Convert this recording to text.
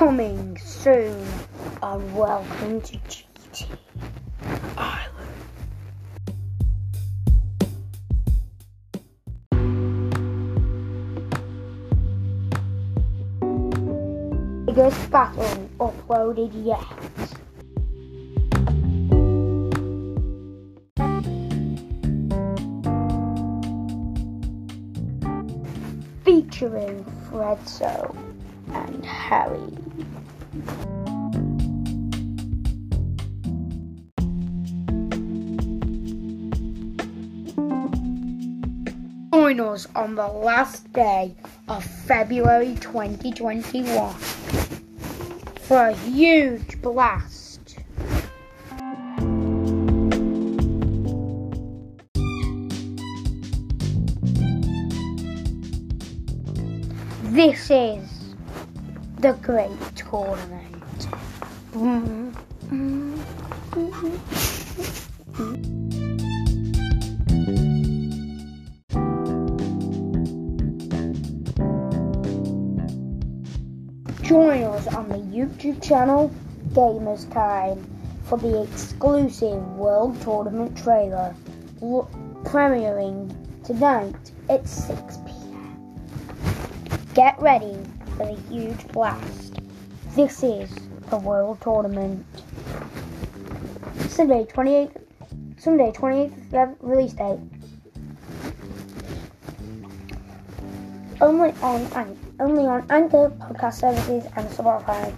Coming soon, and welcome to GT Island. Biggest battle uploaded yet. Featuring Fredso and Harry. Join us on the last day of February 2021 for a huge blast. This is the great tournament. Join us on the YouTube channel Gamers Time for the exclusive World Tournament trailer premiering tonight at 6 p.m. Get ready the huge blast. This is the World Tournament. Sunday 28th Sunday 28th Feb- release date. Only on only on Anchor podcast services and Spotify.